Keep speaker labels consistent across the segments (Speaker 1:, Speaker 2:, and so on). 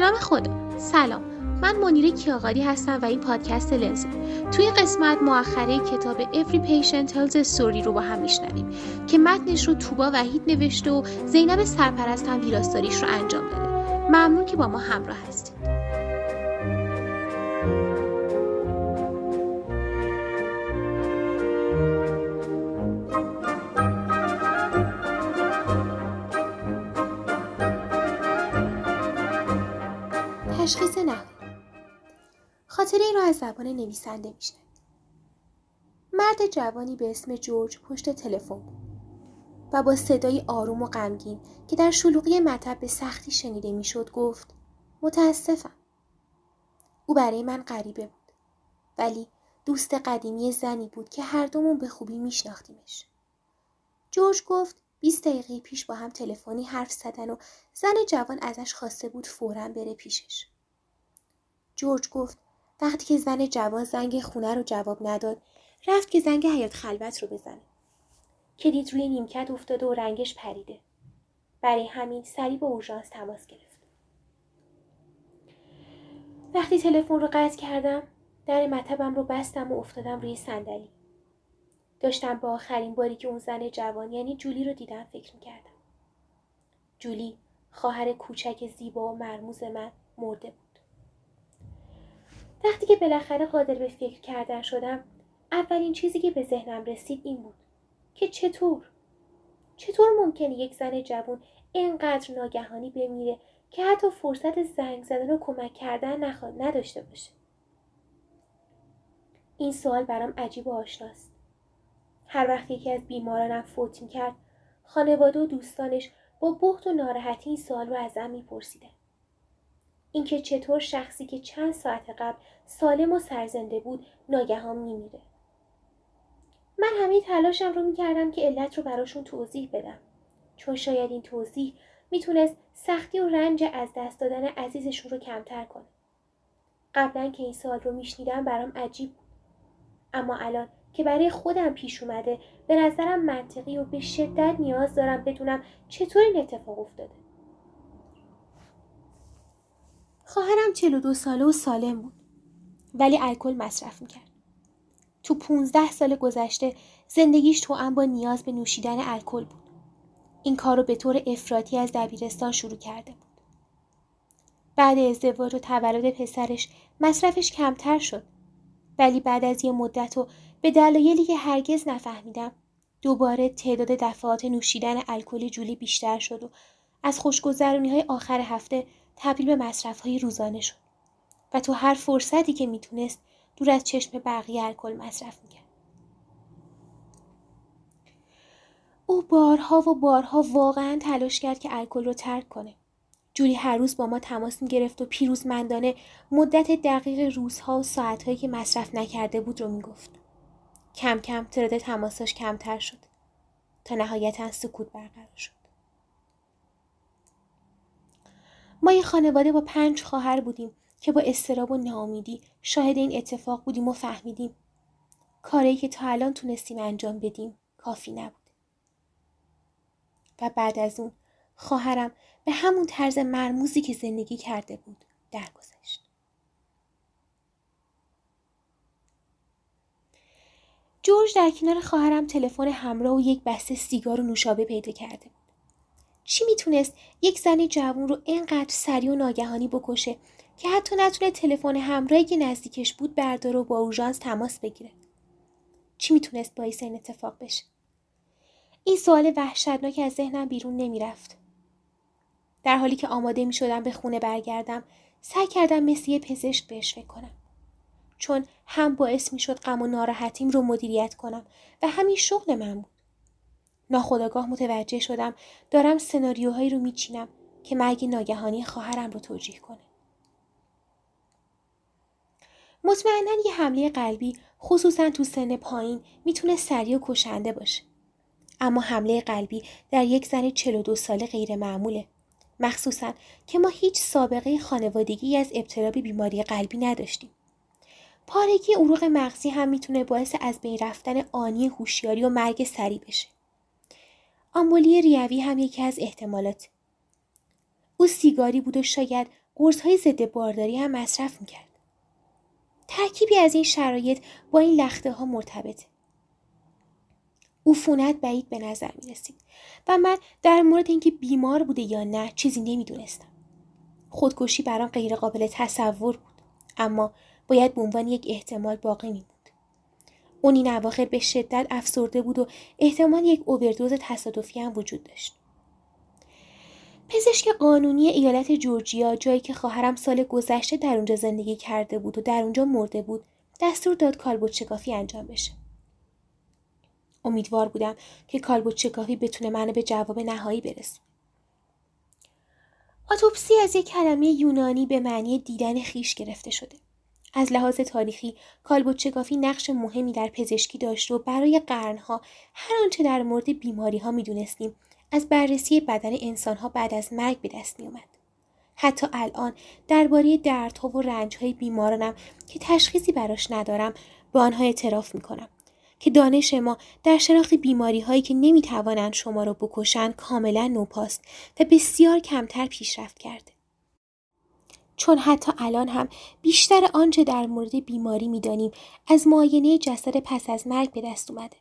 Speaker 1: نام خدا سلام. من منیر کیاقادی هستم و این پادکست لنزه توی قسمت مؤخره کتاب Every Patient Tells a Story رو با هم میشنویم که متنش رو توبا وحید نوشته و زینب سرپرست هم ویراستاریش رو انجام داده. ممنون که با ما همراه هستید. خاطره ای را از زبان نویسنده میشنوید. مرد جوانی به اسم جورج پشت تلفن بود و با صدای آروم و غمگین که در شلوغی مطب به سختی شنیده می‌شد گفت متاسفم. او برای من غریبه بود ولی دوست قدیمی زنی بود که هر دومون به خوبی میشناختیمش. جورج گفت 20 دقیقه پیش با هم تلفنی حرف زدن و زن جوان ازش خواسته بود فورا بره پیشش. جورج گفت وقتی که زن جوان زنگ خونه رو جواب نداد رفت که زنگ حیات خلوت رو بزنه. که دید روی نیمکت افتاده و رنگش پریده. برای همین سریع با اورژانس تماس گرفت. وقتی تلفن رو قطع کردم در مطبم رو بستم و افتادم روی صندلی. داشتم با آخرین باری که اون زن جوان یعنی جولی رو دیدم فکر می‌کردم. جولی خواهر کوچک زیبا و مرموز من مرده بود. وقتی که بالاخره قادر به فکر کردن شدم اولین چیزی که به ذهنم رسید این بود که چطور؟ چطور ممکنه یک زن جوان اینقدر ناگهانی بمیره که حتی فرصت زنگ زدن و کمک کردن نخواد نداشته باشه؟ این سوال برام عجیب و آشناست. هر وقت یکی از بیمارانم فوت کرد خانواده و دوستانش با بخت و ناراحتی این سوال رو ازم میپرسیدن. اینکه چطور شخصی که چند ساعت قبل سالم و سرزنده بود ناگهان میمیره. من همه تلاشم رو می‌کردم که علت رو براشون توضیح بدم. چون شاید این توضیح می‌تونست سختی و رنج از دست دادن عزیزشون رو کمتر کنه. قبلا که این سال رو میشنیدم برام عجیب بود. اما الان که برای خودم پیش اومده به نظرم منطقی و به شدت نیاز دارم بدونم چطور این اتفاق افتاده. خواهرم 42 ساله و سالم بود ولی الکل مصرف می‌کرد. تو 15 سال گذشته زندگیش تو با نیاز به نوشیدن الکل بود. این کار رو به طور افراطی از دبیرستان شروع کرده بود. بعد ازدواج و تولد پسرش مصرفش کمتر شد. ولی بعد از یه مدت و به دلایلی که هرگز نفهمیدم دوباره تعداد دفعات نوشیدن الکل جولی بیشتر شد و از خوشگذرونی های آخر هفته تبدیل به مصرف های روزانه شد و تو هر فرصتی که می‌تونست دور از چشم بقیه الکل مصرف می‌کرد. او بارها و بارها واقعا تلاش کرد که الکل رو ترک کنه. جولی هر روز با ما تماس می‌گرفت و پیروزمندانه مدت دقیق روزها و ساعتهایی که مصرف نکرده بود رو می‌گفت. کم کم تعداد تماساش کمتر شد تا نهایتا سکوت برقرار شد. ما یه خانواده با پنج خواهر بودیم که با استراب و ناامیدی شاهد این اتفاق بودیم و فهمیدیم کاری که تا الان تونستیم انجام بدیم کافی نبود. و بعد از اون خواهرم به همون طرز مرموزی که زندگی کرده بود درگذشت. جورج در کنار خواهرم تلفن همراه و یک بسته سیگار و نوشابه پیدا کرده بود. چی می‌تونست یک زن جوون رو اینقدر سریع و ناگهانی بکشه که حتی نتونه تلفن همراهی که نزدیکش بود برداره و با اورژانس تماس بگیره؟ چی می‌تونست باعث این اتفاق بشه؟ این سوال وحشتناک از ذهنم بیرون نمی‌رفت. در حالی که آماده می شدم به خونه برگردم سعی کردم مثل یه پزشک بهش فکر کنم. چون هم باعث می شد غم و ناراحتیم رو مدیریت کنم و همین شغل من بود. ناخداگاه متوجه شدم دارم سناریوهایی رو میچینم که مرگ ناگهانی خواهرم رو توجیه کنه. مطمئنا یه حمله قلبی خصوصا تو سن پایین می‌تونه سریع و کشنده باشه. اما حمله قلبی در یک زن 42 ساله غیر معموله. مخصوصا که ما هیچ سابقه خانوادگی از ابتلا به بیماری قلبی نداشتیم. پارگی عروق مغزی هم می‌تونه باعث از بین رفتن آنی هوشیاری و مرگ سریع بشه. آمبولی ریوی هم یکی از احتمالات. او سیگاری بود و شاید قرصهای ضد بارداری هم مصرف می‌کرد. ترکیبی از این شرایط با این لخته ها مرتبطه. عفونت بعید به نظر می رسید و من در مورد اینکه بیمار بوده یا نه چیزی نمی‌دونستم. خودکشی برام غیر قابل تصور بود اما باید به عنوان یک احتمال باقی می بود. اون این اواخر به شدت افسرده بود و احتمال یک اووردوز تصادفی هم وجود داشت. پزشک قانونی ایالت جورجیا جایی که خواهرم سال گذشته در اونجا زندگی کرده بود و در اونجا مرده بود دستور داد کالبوت شکافی انجام بشه. امیدوار بودم که کالبوت شکافی بتونه منو به جواب نهایی برسه. آتوپسی از یک کلمه یونانی به معنی دیدن خیش گرفته شده. از لحاظ تاریخی کالبوت شکافی نقش مهمی در پزشکی داشت و برای قرنها هر آنچه در مورد بیماری ها می‌دونستیم از بررسی بدن انسانها بعد از مرگ به دست می. حتی الان درباره دردها و رنجهای بیمارانم که تشخیصی براش ندارم با آنها اعتراف می کنم. که دانش ما در شناخت بیماری هایی که نمی توانند شما را بکشند کاملا نوپاست و بسیار کمتر پیشرفت کرده. چون حتی الان هم بیشتر آنچه در مورد بیماری می‌دانیم از معاینه جسد پس از مرگ به دست اومده.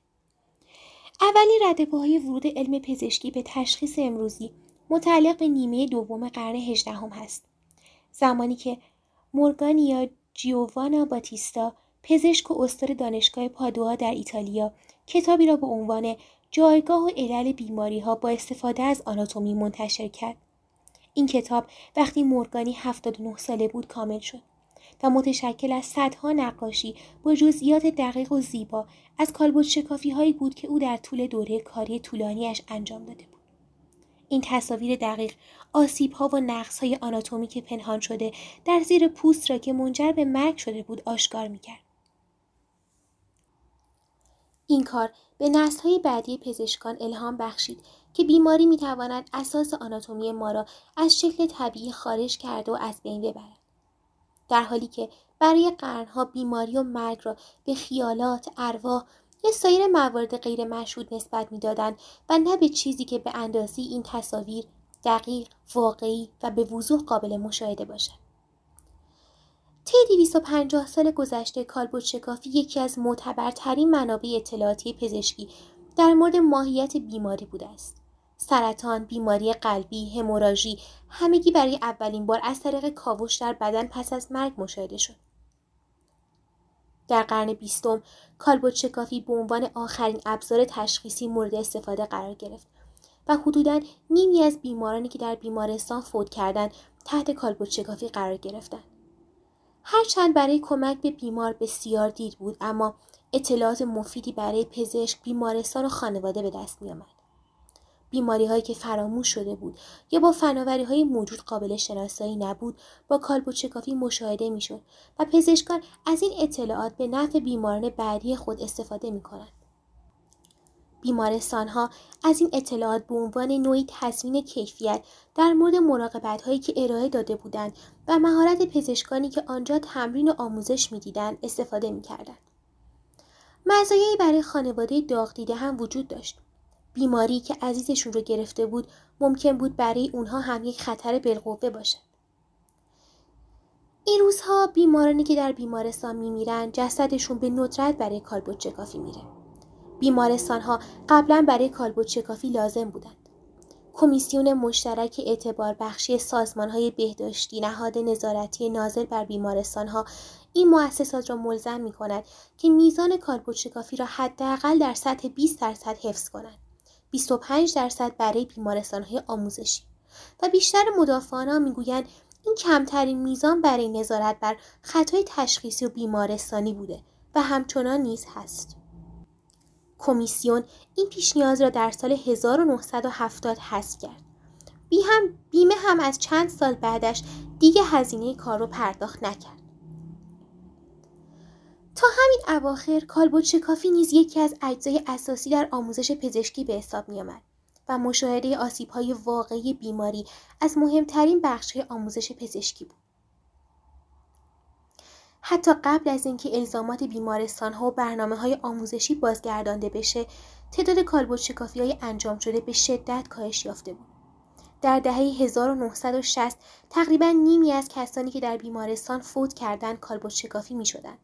Speaker 1: اولین ردپاهای ورود علم پزشکی به تشخیص امروزی متعلق به نیمه دوم قرن هجدهم هست. زمانی که مورگانیا جیوانا باتیستا پزشک و استاد دانشگاه پادوا در ایتالیا کتابی را به عنوان جایگاه و علل بیماری ها با استفاده از آناتومی منتشر کرد. این کتاب وقتی مورگانی 79 ساله بود کامل شد و متشکل از صدها نقاشی با جزئیات دقیق و زیبا از کالبوت شکافی هایی بود که او در طول دوره کاری طولانیش انجام داده بود. این تصاویر دقیق آسیب ها و نقص های آناتومیک پنهان شده در زیر پوست را که منجر به مرگ شده بود آشکار می کرد. این کار به نسل های بعدی پزشکان الهام بخشید که بیماری می تواند اساس آناتومی ما را از شکل طبیعی خارج کرده و از بین ببرد. در حالی که برای قرنها بیماری و مرگ را به خیالات، ارواح یا سایر موارد غیر مشهود نسبت می‌دادند و نه به چیزی که به اندازه این تصاویر دقیق، واقعی و به وضوح قابل مشاهده باشد. طی 250 سال گذشته کالبوت شکافی یکی از معتبرترین منابع اطلاعاتی پزشکی در مورد ماهیت بیماری بوده است. سرطان، بیماری قلبی، هموراژی همگی برای اولین بار از طریق کاوش در بدن پس از مرگ مشاهده شد. در قرن بیستم کالبوت شکافی به عنوان آخرین ابزار تشخیصی مورد استفاده قرار گرفت و حدوداً نیمی از بیمارانی که در بیمارستان فوت کردند تحت کالبوت شکافی قرار گرفتند. هرچند برای کمک به بیمار بسیار دیر بود اما اطلاعات مفیدی برای پزشک بیمارستان و خانواده به دست می آمد. بیماری هایی که فراموش شده بود یا با فناوری های موجود قابل شناسایی نبود با کالبوت شکافی مشاهده می شد و پزشکان از این اطلاعات به نفع بیماران بعدی خود استفاده می کنند. بیمارستان ها از این اطلاعات به عنوان نوعی تصمیم کیفیت در مورد مراقبت هایی که ارائه داده بودند و مهارت پزشکانی که آنجا تمرین و آموزش می‌دیدند استفاده می‌کردند. مزایایی برای خانواده داغ دیده هم وجود داشت. بیماری که عزیزشون رو گرفته بود ممکن بود برای اونها هم یک خطر بالقوه باشد. این روزها بیمارانی که در بیمارستان میمیرند جسدشون به ندرت برای کالبوت چکافی میره. بیمارستان ها قبلا برای کالبوت شکافی لازم بودند. کمیسیون مشترک اعتبار بخشی سازمان های بهداشتی نهاد نظارتی ناظر بر بیمارستان ها این مؤسسات را ملزم می کند که میزان کالبوت شکافی را حداقل در سطح 20 درصد حفظ کنند. 25 درصد برای بیمارستان های آموزشی و بیشتر مدافعان ها می‌گویند این کمترین میزان برای نظارت بر خطای تشخیصی و بیمارستانی بوده و همچنان نیز هست. کمیسیون این پیش نیاز را در سال 1970 حذف کرد. بی هم بیمه هم از چند سال بعدش دیگه هزینه کار رو پرداخت نکرد. تا همین اواخر کالبوت شکافی نیز یکی از اجزای اساسی در آموزش پزشکی به حساب می آمد و مشاهده آسیب های واقعی بیماری از مهمترین بخش آموزش پزشکی بود. حتی قبل از اینکه الزامات بیمارستان ها و برنامه های آموزشی بازگردانده بشه تعداد کالبوت شکافی های انجام شده به شدت کاهش یافته بود در دهه 1960 تقریبا نیمی از کسانی که در بیمارستان فوت کردند کالبد شکافی می شدند.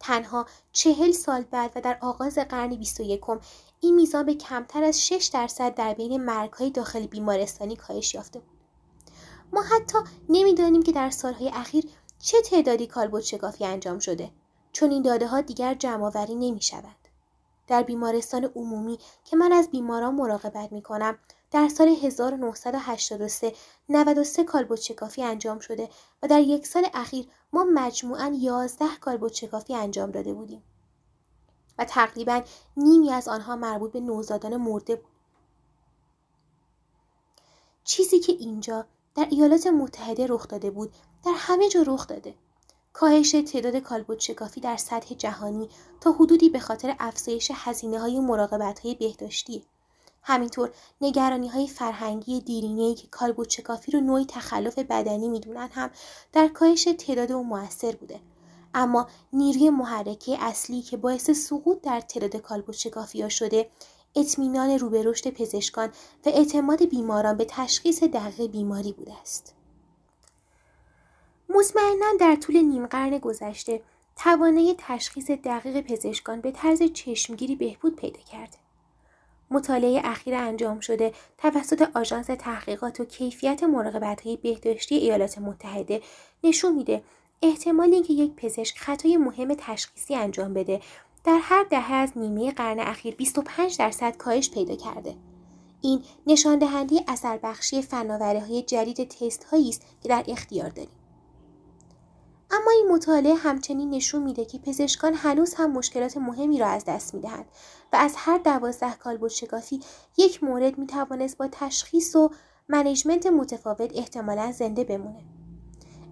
Speaker 1: تنها چهل سال بعد و در آغاز قرن 21 این میزان به کمتر از 6 درصد در بین مرگهای داخل بیمارستانی کاهش یافته بود. ما حتی نمی‌دانیم که در سالهای اخیر چه تعدادی کالبد شکافی انجام شده چون این داده ها دیگر جمعآوری نمی شود. در بیمارستان عمومی که من از بیماران مراقبت می کنم در سال 1983 93 کالبد شکافی انجام شده و در یک سال اخیر ما مجموعاً 11 کالبد شکافی انجام داده بودیم و تقریبا نیمی از آنها مربوط به نوزادان مرده بود. چیزی که اینجا در ایالات متحده رخ داده بود در همه جا رخ داده. کاهش تعداد کالبد شکافی در سطح جهانی تا حدودی به خاطر افزایش هزینه های مراقبت های بهداشتی همینطور نگرانی های فرهنگی دیرینه که کالبد شکافی رو نوعی تخلف بدنی می‌دونن هم در کاهش تعداد او موثر بوده اما نیروی محرکه اصلی که باعث سقوط در تعداد کالبد شکافی ها شده اطمینان رو به رشد پزشکان و اعتماد بیماران به تشخیص دقیق بیماری بوده است مطمئنا در طول نیم قرن گذشته توانایی تشخیص دقیق پزشکان به طرز چشمگیری بهبود پیدا کرده. مطالعه اخیر انجام شده توسط آژانس تحقیقات و کیفیت های بهداشتی ایالات متحده نشون میده احتمال اینکه یک پزشک خطای مهم تشخیصی انجام بده در هر دهه از نیمه قرن اخیر 25 درصد کاهش پیدا کرده. این نشان دهنده اثر بخشی فناوری های جدید تست هایی است که در اختیار داریم. اما این مطالعه همچنین نشون میده که پزشکان هنوز هم مشکلات مهمی را از دست می‌دهند و از هر دوازده کالبد شکافی یک مورد می‌توانست با تشخیص و منیجمنت متفاوت احتمالا زنده بمونه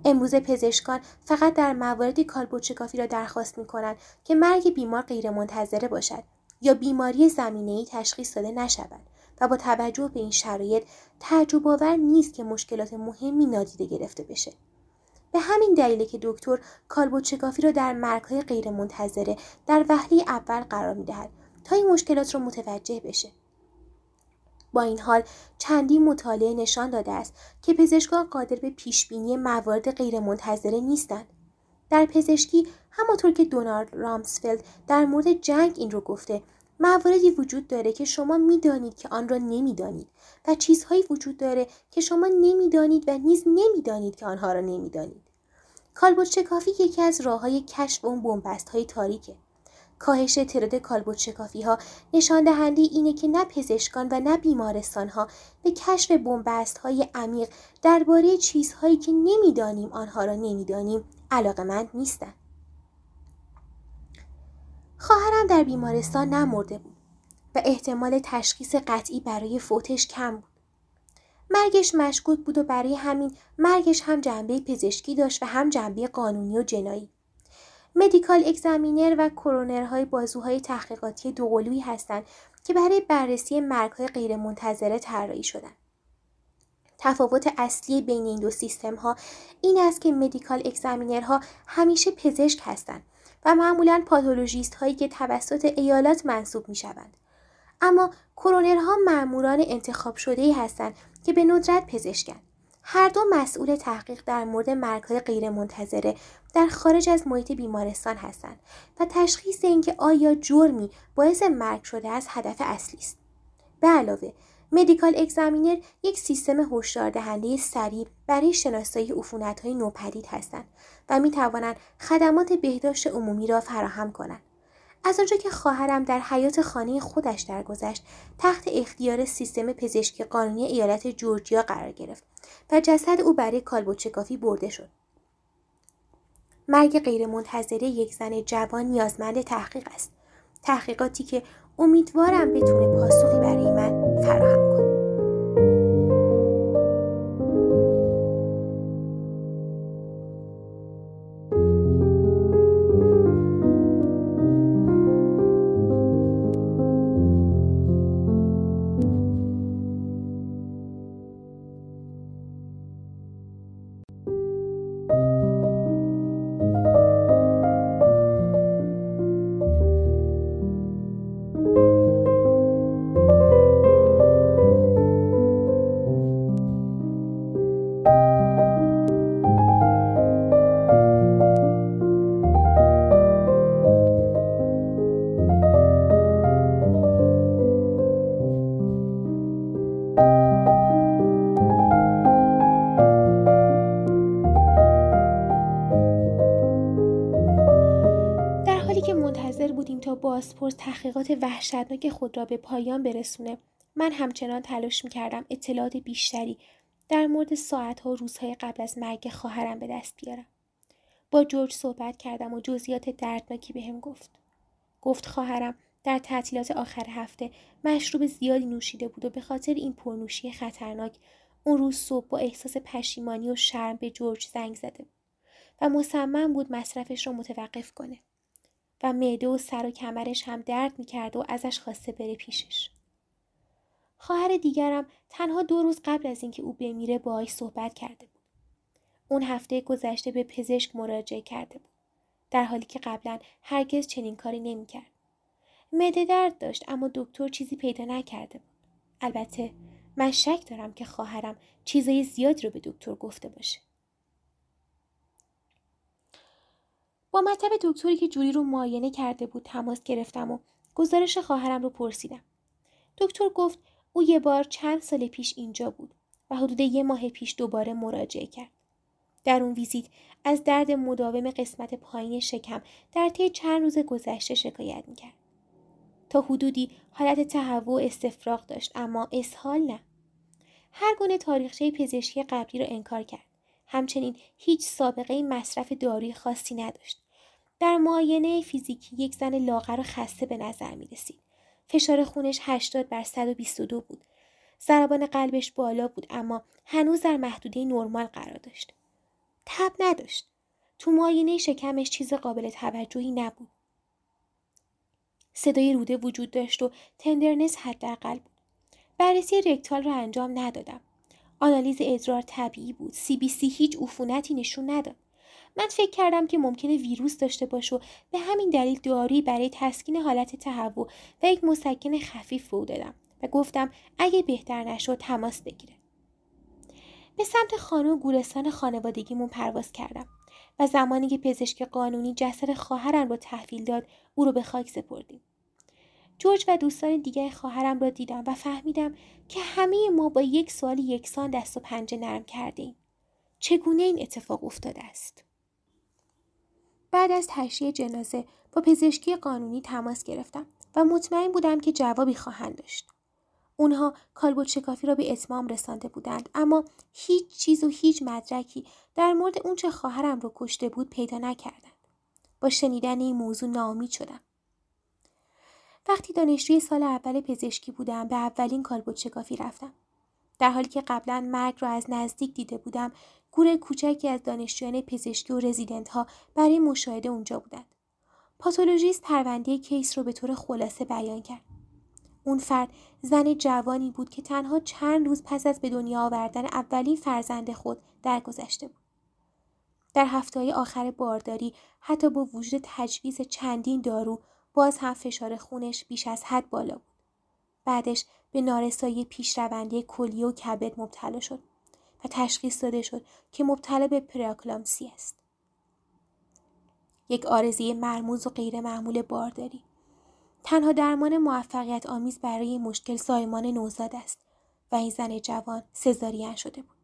Speaker 1: امروز پزشکان فقط در مواردی کالبد شکافی را درخواست می کنند که مرگ بیمار غیرمنتظره باشد یا بیماری زمینه تشخیص داده نشود و با توجه به این شرایط تعجب آور نیست که مشکلات مهمی نادیده گرفته بشه. به همین دلیله که دکتر کالبد شکافی را در مرگهای غیرمنتظره در وهله اول قرار می‌دهد تا این مشکلات را متوجه بشه. با این حال چندین مطالعه نشان داده است که پزشکان قادر به پیشبینی موارد غیرمنتظره نیستند در پزشکی همانطور که دونالد رامسفلد در مورد جنگ این رو گفته مواردی وجود داره که شما می‌دانید که آن را نمی‌دانید و چیزهایی وجود داره که شما نمی‌دانید و نیز نمی‌دانید که آنها را نمی‌دانید کالبد شکافی یکی از راه های کشف اون بنبست های تاریکه کاهش تعداد کالبد شکافی ها نشان دهنده اینه که نه پزشکان و نه بیمارستان ها به کشف بنبست های عمیق درباره چیزهایی که نمی‌دانیم آنها را نمی‌دانیم علاقمند نیستند. خواهرم در بیمارستان نمرده بود و احتمال تشخیص قطعی برای فوتش کم بود. مرگش مشکوک بود و برای همین مرگش هم جنبه پزشکی داشت و هم جنبه قانونی و جنایی. مدیکال اگزامینر و کرونرهای بازوهای تحقیقاتی دوقلویی هستند که برای بررسی مرگهای غیرمنتظره طراحی شدند. تفاوت اصلی بین این دو سیستم ها این است که مدیکال اگزامینرها همیشه پزشک هستند و معمولا پاتولوژیست هایی که توسط ایالات منصوب می شوند. اما کرونرها معموران انتخاب شده ای هستند که به ندرت پزشکند. هر دو مسئول تحقیق در مورد مرگهای غیرمنتظره در خارج از محیط بیمارستان هستند و تشخیص اینکه آیا جرمی باعث مرگ شده است هدف اصلی است. به علاوه مدیکال اگزامینر یک سیستم هشدار دهنده سریع برای شناسایی های نوپدید هستند و می توانند خدمات بهداشت عمومی را فراهم کنند. از آنجا که خواهرم در حیات خانه خودش درگذشت تحت اختیار سیستم پزشکی قانونی ایالت جورجیا قرار گرفت و جسد او برای کالبد برده شد مرگ غیرمنتظره یک زن جوان نیازمند تحقیق است تحقیقاتی که امیدوارم بتونه پاسخی برای من فراهم کنه در بازپرس تحقیقات وحشتناک خود را به پایان برسونه. من همچنان تلاش می‌کردم اطلاعات بیشتری در مورد ساعتها و روزهای قبل از مرگ خواهرم به دست بیارم. با جورج صحبت کردم و جزئیات دردناکی بهم گفت. گفت خواهرم در تعطیلات آخر هفته مشروب زیادی نوشیده بود و به خاطر این پرنوشی خطرناک اون روز صبح با احساس پشیمانی و شرم به جورج زنگ زده و مصمم بود مصرفش را متوقف کنه. و معده و سر و کمرش هم درد می‌کرد و ازش خواسته بره پیشش. خواهر دیگرم تنها دو روز قبل از اینکه او بمیره باهاش صحبت کرده بود. اون هفته گذشته به پزشک مراجعه کرده بود. در حالی که قبلا هرگز چنین کاری نمی‌کرد. معده درد داشت اما دکتر چیزی پیدا نکرده بود. البته من شک دارم که خواهرم چیزای زیادی رو به دکتر گفته باشه. با مطب دکتری که جوری رو معاینه کرده بود تماس گرفتم و گزارش خواهرم رو پرسیدم. دکتر گفت او یه بار چند سال پیش اینجا بود و حدود یه ماه پیش دوباره مراجعه کرد. در اون ویزیت از درد مداوم قسمت پایین شکم در طی چند روز گذشته شکایت می‌کرد. تا حدودی حالت تهوع و استفراغ داشت اما اسهال نه. هر گونه تاریخچه پزشکی قبلی را انکار کرد. همچنین هیچ سابقه مصرف داروی خاصی نداشت. در معاینه فیزیکی یک زن لاغر و خسته به نظر می رسید. فشار خونش 80 بر 122 بود. ضربان قلبش بالا بود اما هنوز در محدوده نرمال قرار داشت. تب نداشت. تو معاینه شکمش چیز قابل توجهی نبود. صدای روده وجود داشت و tenderness حداقل بود. بررسی rectal را انجام ندادم. آنالیز ادرار طبیعی بود. CBC هیچ عفونتی نشون نداد. من فکر کردم که ممکنه ویروس داشته باشه و به همین دلیل دارویی برای تسکین حالت تهوع و یک مسکن خفیف رو دادم و گفتم اگه بهتر نشد تماس بگیره. به سمت خانه و گورستان خانوادگیمون پرواز کردم و زمانی که پزشک قانونی جسد خواهرم رو تحویل داد او رو به خاک سپردیم. جورج و دوستان دیگر خواهرم را دیدم و فهمیدم که همه ما با یک سوال یکسان دست و پنجه نرم کردیم. چگونه این اتفاق افتاده است؟ بعد از تشییع جنازه با پزشکی قانونی تماس گرفتم و مطمئن بودم که جوابی خواهند داشت. اونها کالبد شکافی را به اتمام رسانده بودند اما هیچ چیز و هیچ مدرکی در مورد اونچه خواهرم رو کشته بود پیدا نکردند. با شنیدن این موضوع ناامید شدم. وقتی دانشجوی سال اول پزشکی بودم به اولین کالبد شکافی رفتم. در حالی که قبلا مرگ را از نزدیک دیده بودم گور کوچکی از دانشجویان پزشکی و رزیدنت ها برای مشاهده اونجا بودند. پاتولوژیست پرونده کیس رو به طور خلاصه بیان کرد. اون فرد زن جوانی بود که تنها چند روز پس از به دنیا آوردن اولین فرزند خود درگذشته بود. در هفته آخر بارداری حتی با وجود تجویز چندین دارو باز هم فشار خونش بیش از حد بالا بود. بعدش به نارسایی پیشرونده کلیه و کبد مبتلا شد و تشخیص داده شد که مبتلا به پراکلامسی است. یک آرزی مرموز و غیر معمول بارداری. تنها درمان موفقیت آمیز برای مشکل سایمان نوزاد است و این زن جوان سزارین شده بود.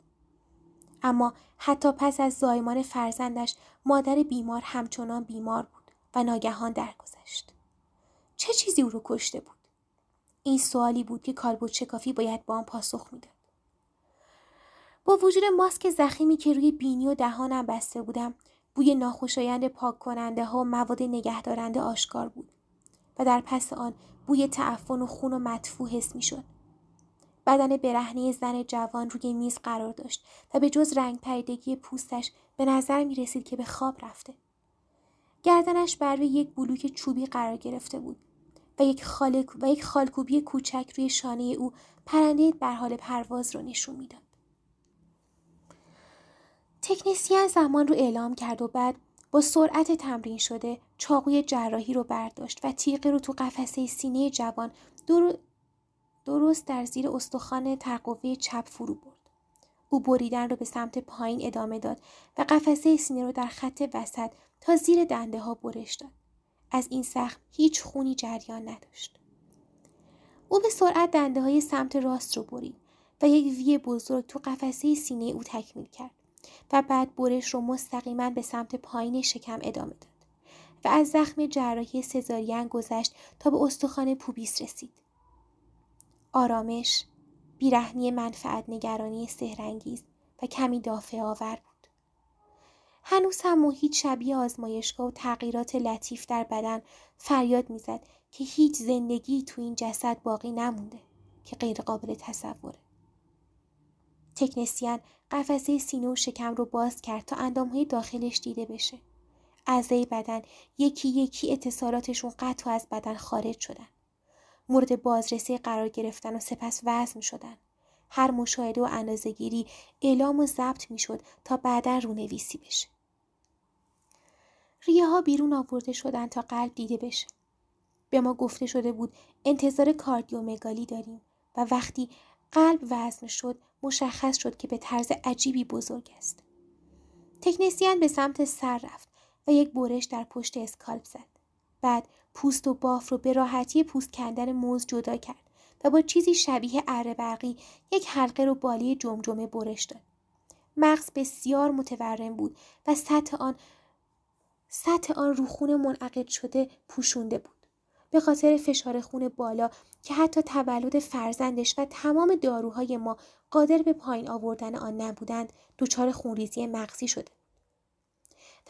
Speaker 1: اما حتی پس از زایمان فرزندش مادر بیمار همچنان بیمار بود و ناگهان درگذشت. چه چیزی او رو کشته بود؟ این سوالی بود که کالبد شکافی باید با آن پاسخ می‌داد. با وجود ماسک زخیمی که روی بینی و دهانم بسته بودم بوی ناخوشایند پاک کننده ها و مواد نگهدارنده آشکار بود و در پس آن بوی تعفن و خون و مدفوع حس می شد. بدن برهنه زن جوان روی میز قرار داشت و به جز رنگ پریدگی پوستش به نظر می رسید که به خواب رفته. گردنش بر روی یک بلوک چوبی قرار گرفته بود و یک, خالک و یک خالکوبی کوچک روی شانه او پرنده بر حال پرواز را نشون می‌داد. تکنسیان زمان رو اعلام کرد و بعد با سرعت تمرین شده چاقوی جراحی رو برداشت و تیغ رو تو قفسه سینه جوان درست در زیر استخوان ترقوه چپ فرو برد. او بریدن رو به سمت پایین ادامه داد و قفسه سینه رو در خط وسط تا زیر دنده ها برش داد. از این سخت هیچ خونی جریان نداشت. او به سرعت دنده های سمت راست رو برید و یک وی بزرگ تو قفسه سینه او تکمیل کرد و بعد برش رو مستقیما به سمت پایین شکم ادامه داد و از زخم جراحی سزارین گذشت تا به استخوان پوبیس رسید. آرامش، بیرحمی منفعت نگرانی سهرنگیز و کمی دافع آور بود. هنوز هم محیط شبیه آزمایشگاه و تغییرات لطیف در بدن فریاد می‌زد که هیچ زندگی تو این جسد باقی نمونده که غیر قابل تصوره. تکنسیان قفسه سینه و شکم رو باز کرد تا اندامهای داخلش دیده بشه. اعضای بدن یکی یکی اتصالاتشون قطع و از بدن خارج شدن. مورد بازرسی قرار گرفتن و سپس وزن شدن. هر مشاهده و اندازهگیری اعلام و ضبط می‌شد تا بعدا رونویسی بشه. ریه ها بیرون آورده شدن تا قلب دیده بشه. به ما گفته شده بود انتظار کاردیومگالی داریم و وقتی قلب وزن شد مشخص شد که به طرز عجیبی بزرگ است. تکنسیان به سمت سر رفت و یک برش در پشت اسکالپ زد. بعد پوست و باف رو به راحتی پوست کندن موز جدا کرد و با چیزی شبیه اره برقی یک حلقه رو بالی جمجمه برش داد. مغز بسیار متورم بود و سطح آن سطح آن روخون منعقد شده پوشونده بود. به خاطر فشار خون بالا که حتی تولد فرزندش و تمام داروهای ما قادر به پایین آوردن آن نبودند دچار خونریزی مغزی شده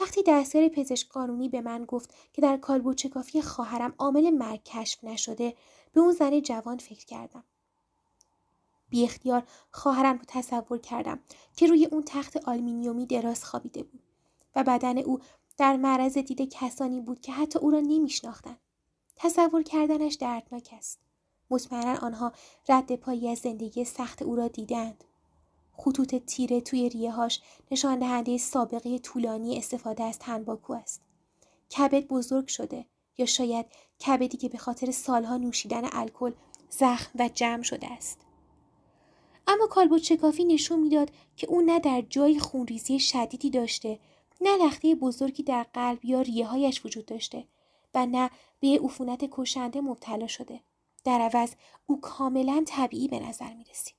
Speaker 1: وقتی دستیار پزشک قانونی به من گفت که در کالبوچه کافی خواهرم عامل مرگ کشف نشده به اون زن جوان فکر کردم بی اختیار خواهرم رو تصور کردم که روی اون تخت آلمینیومی دراز خوابیده بود و بدن او در معرض دید کسانی بود که حتی او را نمیشناختند. تصور کردنش دردناک است. مطمئنا آنها رد پایی از زندگی سخت او را دیدند. خطوط تیره توی ریههاش نشان دهنده سابقه طولانی استفاده از تنباکو است. کبد بزرگ شده یا شاید کبدی که به خاطر سالها نوشیدن الکل زخم و جمع شده است. اما کالبوت شکافی نشون می‌داد که او نه در جای خونریزی شدیدی داشته نه لخته بزرگی در قلب یا ریههایش وجود داشته و نه به عفونت کشنده مبتلا شده در عوض او کاملا طبیعی به نظر می رسید.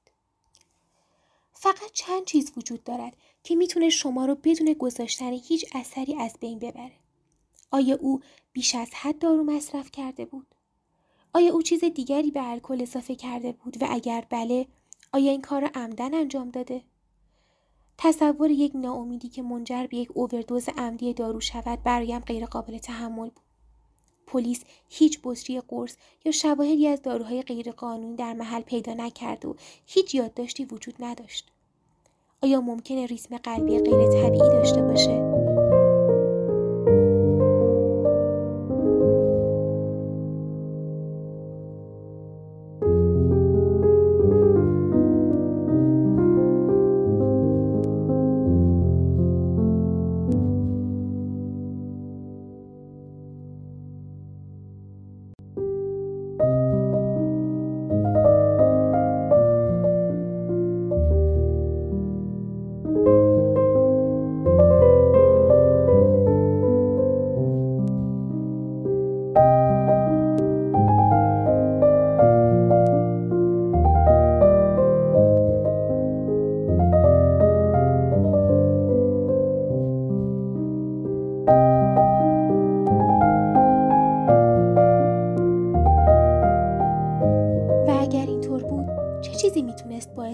Speaker 1: فقط چند چیز وجود دارد که می‌تونه شما رو بدون گذاشتن هیچ اثری از بین ببره. آیا او بیش از حد دارو مصرف کرده بود؟ آیا او چیز دیگری به الکل اضافه کرده بود و اگر بله آیا این کار را عمدن انجام داده؟ تصور یک ناامیدی که منجر به یک اووردوز عمدی دارو شود برایم غیرقابل تحمل بود. پلیس هیچ بطری قرص یا شواهدی از داروهای غیرقانونی در محل پیدا نکرد و هیچ یادداشتی وجود نداشت آیا ممکنه ریتم قلبی غیر طبیعی داشته باشه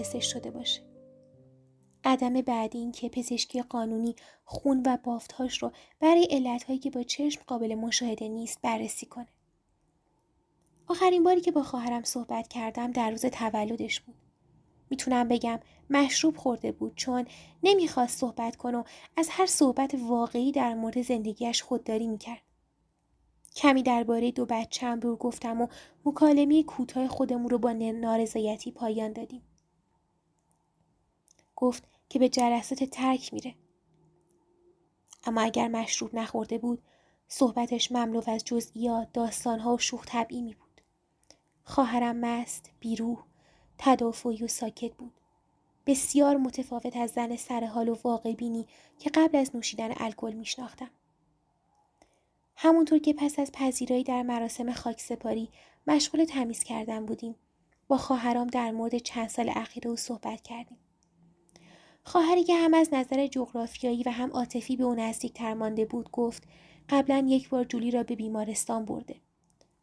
Speaker 1: شده باشه. قدم بعدی این که پزشکی قانونی خون و بافتهاش رو برای علتهایی که با چشم قابل مشاهده نیست بررسی کنه. آخرین باری که با خواهرم صحبت کردم در روز تولدش بود. می‌تونم بگم مشروب خورده بود چون نمی‌خواست صحبت کنه و از هر صحبت واقعی در مورد زندگیش خودداری می‌کرد. کمی درباره دو بچه به او گفتم و مکالمه کوتاه خودمون رو با نارضایتی پایان دادیم. گفت که به جلسات ترک میره. اما اگر مشروب نخورده بود صحبتش مملو از جزئیات داستانها و شوخ طبعی می بود. خواهرم مست، بیروح، تدافعی و ساکت بود. بسیار متفاوت از زن سر حال و واقع بینی که قبل از نوشیدن الکل میشناختم. همونطور که پس از پذیرایی در مراسم خاکسپاری مشغول تمیز کردن بودیم با خواهرام در مورد چند سال اخیر او صحبت کردیم. خواهری که هم از نظر جغرافیایی و هم عاطفی به او نزدیکتر مانده بود گفت قبلا یک بار جولی را به بیمارستان برده.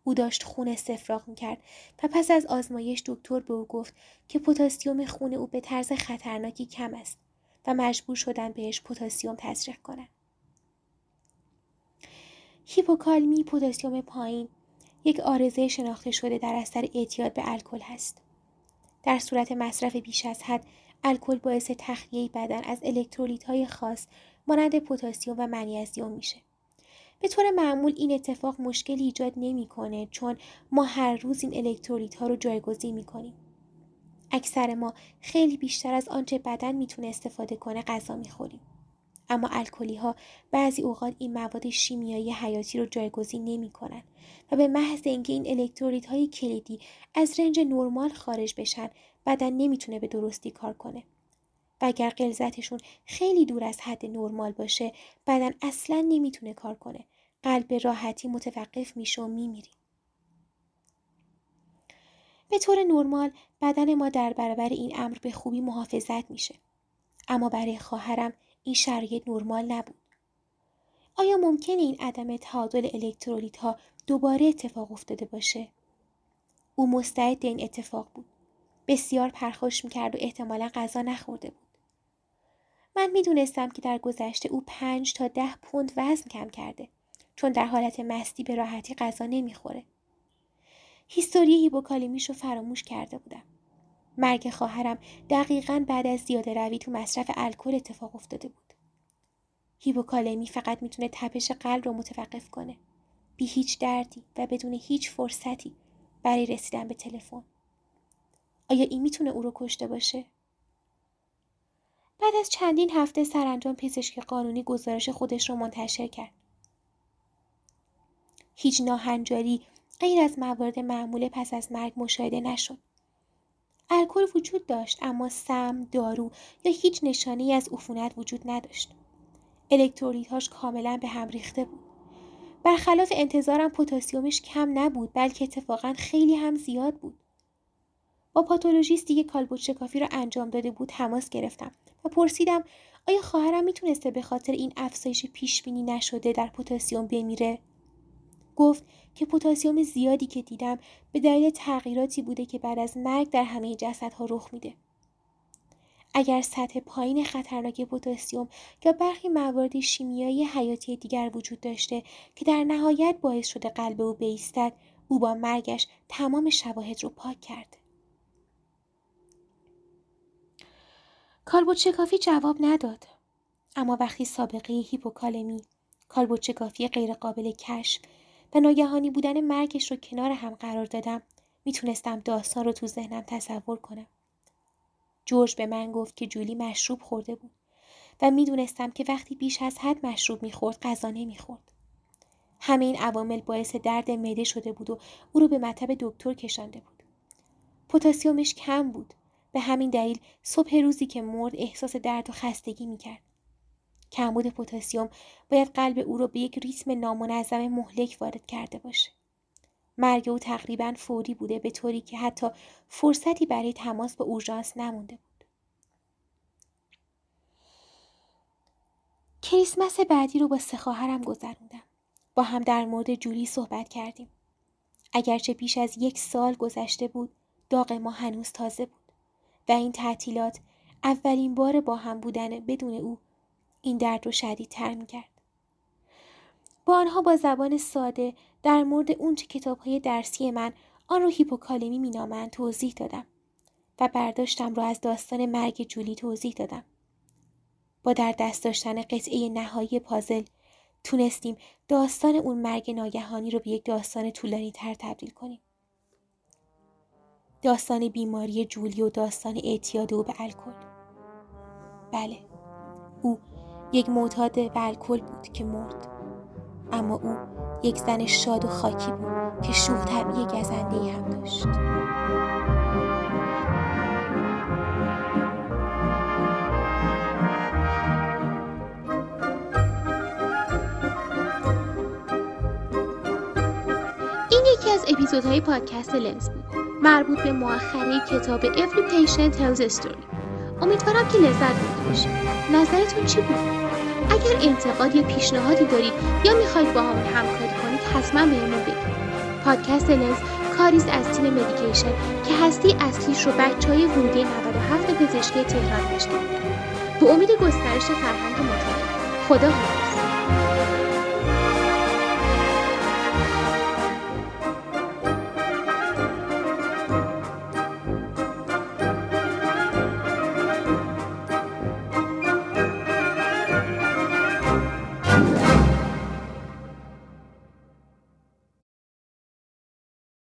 Speaker 1: او داشت خون استفراغ می‌کرد و پس از آزمایش دکتر به او گفت که پتاسیم خون او به طرز خطرناکی کم است و مجبور شدن بهش پتاسیم تزریق کنند. هیپوکالمی پتاسیم پایین یک آرزه شناخته شده در اثر اعتیاد به الکل هست. در صورت مصرف بیش از حد الکل باعث تخلیه بدن از الکترولیت های خاص مانند پتاسیم و منیزیم میشه. به طور معمول این اتفاق مشکلی ایجاد نمی‌کنه چون ما هر روز این الکترولیت ها رو جایگزین می‌کنیم. اکثر ما خیلی بیشتر از آنچه بدن می‌تونه استفاده کنه غذا می‌خوریم. اما الکلی ها بعضی اوقات این مواد شیمیایی حیاتی رو جایگزین نمی کنن و به محض اینکه این الکترولیت های کلیدی از رنج نرمال خارج بشن بدن نمی‌تونه به درستی کار کنه. و اگر غلظتشون خیلی دور از حد نرمال باشه بدن اصلا نمی‌تونه کار کنه. قلب راحتی متوقف میشه و میمیریم به طور نرمال بدن ما در برابر این امر به خوبی محافظت میشه. اما برای خواهرم این شرایط نرمال نبود. آیا ممکنه این عدم تعادل الکترولیت ها دوباره اتفاق افتاده باشه؟ او مستعد این اتفاق بود. بسیار پرخوش می‌کرد و احتمالا غذا نخورده بود. من می‌دونستم که در گذشته او پنج تا ده پوند وزن کم کرده چون در حالت مستی به راحتی غذا نمی‌خوره. هیستوری هیپوکالیمیش رو فراموش کرده بودم. مرگ خواهرم دقیقا بعد از زیاده روی تو مصرف الکل اتفاق افتاده بود. هیپوکالمی فقط می‌تونه تپش قلب رو متوقف کنه. بی هیچ دردی و بدون هیچ فرصتی برای رسیدن به تلفن. آیا این می‌تونه او رو کشته باشه بعد از چندین هفته سرانجام پزشک قانونی گزارش خودش رو منتشر کرد هیچ ناهنجاری غیر از موارد معمول پس از مرگ مشاهده نشد الکل وجود داشت اما سم، دارو یا هیچ نشانه از عفونت وجود نداشت. الکترولیتهاش کاملا به هم ریخته بود. برخلاف انتظارم پتاسیمش کم نبود بلکه اتفاقا خیلی هم زیاد بود. با پاتولوژیستی که کالبوت شکافی را انجام داده بود تماس گرفتم و پرسیدم آیا خواهرم می‌تونسته به خاطر این افزایش پیش بینی نشده در پتاسیم بمیره گفت که پتاسیم زیادی که دیدم به دلیل تغییراتی بوده که بعد از مرگ در همه جسدها رخ میده. اگر سطح پایین خطرناک پتاسیم یا برخی موارد شیمیایی حیاتی دیگر وجود داشته که در نهایت باعث شده قلب او بیستد او با مرگش تمام شواهد رو پاک کرد. کالبوت جواب نداد اما وقتی سابقه هیپوکالمی کالبوت غیرقابل کشف و ناگهانی بودن مرگش رو کنار هم قرار دادم می‌تونستم داستان رو تو ذهنم تصور کنم. جورج به من گفت که جولی مشروب خورده بود و می‌دونستم که وقتی بیش از حد مشروب می‌خورد غذا نمی‌خورد. همه این عوامل باعث درد معده شده بود و او رو به مطب دکتر کشانده بود. پتاسیمش کم بود. به همین دلیل صبح روزی که مرد احساس درد و خستگی می‌کرد. کمبود پتاسیم باید قلب او را به یک ریتم نامنظم مهلک وارد کرده باشه. مرگ او تقریبا فوری بوده به طوری که حتی فرصتی برای تماس با اورژانس نمونده بود. کریسمس بعدی رو با سه خواهرم گذروندم. با هم در مورد جولی صحبت کردیم. اگرچه بیش از یک سال گذشته بود، داغ ما هنوز تازه بود و این تعطیلات اولین بار با هم بودن بدون او این درد رو شدیدتر می‌کرد. با آنها با زبان ساده در مورد اونچه کتاب های درسی من آن رو هیپوکالمی مینامند توضیح دادم و برداشتم را از داستان مرگ جولی توضیح دادم. با در دست داشتن قطعه نهایی پازل تونستیم داستان اون مرگ ناگهانی رو به یک داستان طولانی تر تبدیل کنیم. داستان بیماری جولی و داستان اعتیاد او به الکل. بله، او یک معتاد به الکل بود که مرد. اما او یک زن شاد و خاکی بود که شوخ طبیع گزنده هم داشت.
Speaker 2: این یکی از
Speaker 1: اپیزودهای پادکست لنز بود. مربوط به مؤخره کتاب Every Patient Tells a Story. امیدوارم که لذت برده باشید. نظرتون چی بود؟ اگر انتقاد یا پیشنهادی دارید یا می‌خواید با همون همکاری کنید حتما بهمون بگید. پادکست لنز کاریز از تیم مدیکیشن که هستی اصلیش رو بچه های ورودی 97 پزشکی تهران داشته به امید گسترش فرهنگ مطالعه. خدا